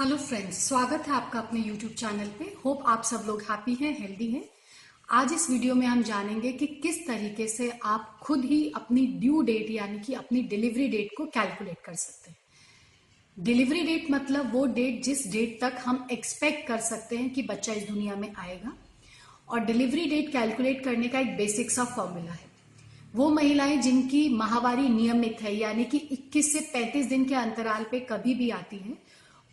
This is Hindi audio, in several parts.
हेलो फ्रेंड्स स्वागत है आपका अपने यूट्यूब चैनल पे। होप आप सब लोग हैप्पी हैं हेल्दी हैं। आज इस वीडियो में हम जानेंगे कि किस तरीके से आप खुद ही अपनी ड्यू डेट यानी कि अपनी डिलीवरी डेट को कैलकुलेट कर सकते हैं। डिलीवरी डेट मतलब वो डेट जिस डेट तक हम एक्सपेक्ट कर सकते हैं कि बच्चा इस दुनिया में आएगा। और डिलीवरी डेट कैलकुलेट करने का एक बेसिक सा फॉर्मूला है। वो महिलाएँ जिनकी माहवारी नियमित है, यानी कि 21 से 35 दिन के अंतराल पे कभी भी आती हैं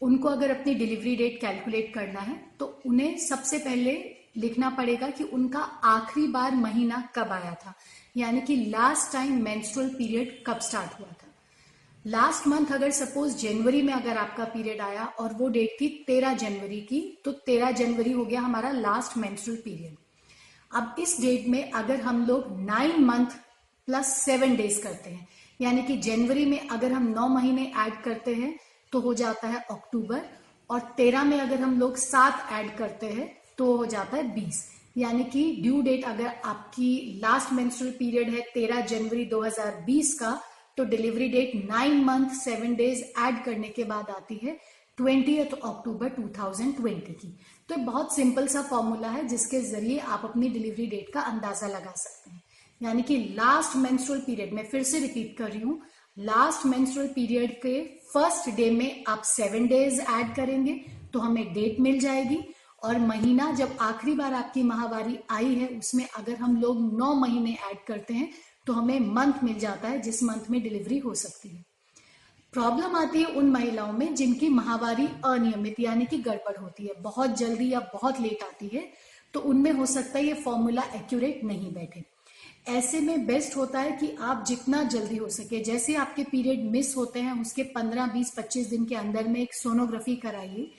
उनको अगर अपनी डिलीवरी डेट कैलकुलेट करना है तो उन्हें सबसे पहले लिखना पड़ेगा कि उनका आखिरी बार महीना कब आया था। यानी कि लास्ट टाइम मेंस्ट्रुअल पीरियड कब स्टार्ट हुआ था। लास्ट मंथ अगर सपोज़ जनवरी में अगर आपका पीरियड आया और वो डेट थी तेरह जनवरी की तो तेरह जनवरी हो गया हमारा लास्ट मेंस्ट्रुअल पीरियड अब इस डेट में अगर हम लोग nine month plus seven days करते हैं, यानी कि जनवरी में अगर हम नौ महीने ऐड करते हैं तो हो जाता है अक्टूबर। और तेरह में अगर हम लोग सात ऐड करते हैं तो हो जाता है बीस। यानी कि ड्यू डेट अगर आपकी लास्ट मेंस्ट्रुअल पीरियड है तेरह जनवरी 2020 का तो delivery date nine month seven days add करने के बाद आती है ट्वेंटी अक्टूबर 2020 की। तो बहुत सिंपल सा फॉर्मूला है जिसके ज़रिए आप अपनी डिलीवरी डेट का अंदाज़ा लगा सकते हैं। यानी कि लास्ट मेंस्ट्रुअल पीरियड, में फिर से रिपीट कर रही हूँ लास्ट मेंस्ट्रुअल पीरियड के फ़र्स्ट डे में आप सेवन डेज़ ऐड करेंगे तो हमें डेट मिल जाएगी। और महीना जब आखिरी बार आपकी महावारी आई है, उसमें अगर हम लोग नौ महीने ऐड करते हैं तो हमें मंथ मिल जाता है, जिस मंथ में डिलीवरी हो सकती है। प्रॉब्लम आती है उन महिलाओं में जिनकी महावारी अनियमित, यानी कि गड़बड़ होती है। बहुत जल्दी या बहुत लेट आती है तो उनमें हो सकता है ये फॉर्मूला एक्यूरेट नहीं बैठे। ऐसे में बेस्ट होता है कि आप जितना जल्दी हो सके जैसे आपके पीरियड मिस होते हैं उसके 15, 20, 25 दिन के अंदर में एक सोनोग्राफी कराइए।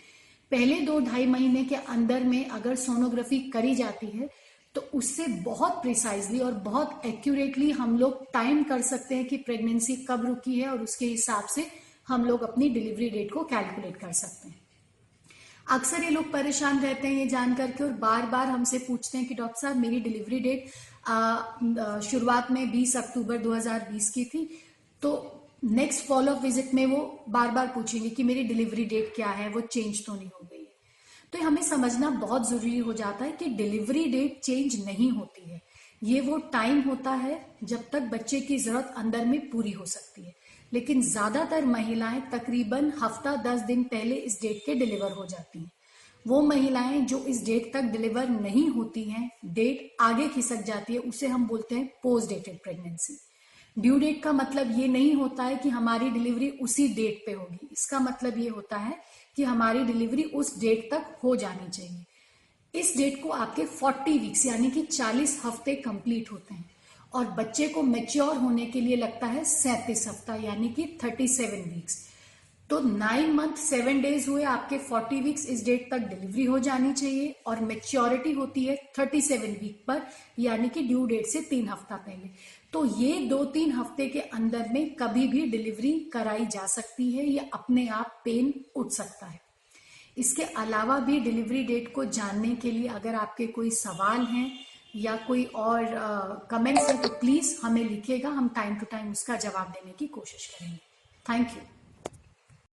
पहले दो ढाई महीने के अंदर में अगर सोनोग्राफी करी जाती है तो उससे बहुत प्रिसाइजली और बहुत एक्यूरेटली हम लोग टाइम कर सकते हैं कि प्रेगनेंसी कब रुकी है और उसके हिसाब से हम लोग अपनी डिलीवरी डेट को कैलकुलेट कर सकते हैं। अक्सर ये लोग परेशान रहते हैं ये जान करके और बार बार हमसे पूछते हैं कि, डॉक्टर साहब, मेरी डिलीवरी डेट शुरुआत में 20 अक्टूबर 2020 की थी तो नेक्स्ट फॉलो विज़िट में वो बार बार पूछेंगे कि मेरी डिलीवरी डेट क्या है, वो चेंज तो नहीं हो गई है। तो हमें समझना बहुत ज़रूरी हो जाता है कि डिलीवरी डेट चेंज नहीं होती है। ये वो टाइम होता है जब तक बच्चे की ज़रूरत अंदर में पूरी हो सकती है। लेकिन ज़्यादातर महिलाएँ तकरीबन हफ़्ता दस दिन पहले इस डेट के डिलीवर हो जाती हैं। वो महिलाएँ जो इस डेट तक डिलीवर नहीं होती हैं डेट आगे खिसक जाती है, उसे हम बोलते हैं post dated pregnancy due date का मतलब ये नहीं होता है कि हमारी डिलीवरी उसी डेट पे होगी। इसका मतलब ये होता है कि हमारी डिलीवरी उस डेट तक हो जानी चाहिए। इस डेट को आपके 40 वीक्स यानी कि 40 हफ़्ते कंप्लीट होते हैं। और बच्चे को मेच्योर होने के लिए लगता है सैंतीस हफ़्ता, यानी कि 37 वीक्स तो नाइन मंथ सेवन डेज़ हुए, आपके फोर्टी वीक्स इस डेट तक डिलीवरी हो जानी चाहिए और मेच्योरिटी होती है थर्टी सेवन वीक पर, यानी कि ड्यू डेट से तीन हफ़्ता पहले. तो ये दो तीन हफ़्ते के अंदर में कभी भी डिलीवरी कराई जा सकती है, या अपने आप पेन उठ सकता है. इसके अलावा भी डिलीवरी डेट को जानने के लिए अगर आपके कोई सवाल हैं या कोई और कमेंट्स है तो प्लीज़ हमें लिखिएगा, हम टाइम टू टाइम उसका जवाब देने की कोशिश करेंगे। Thank you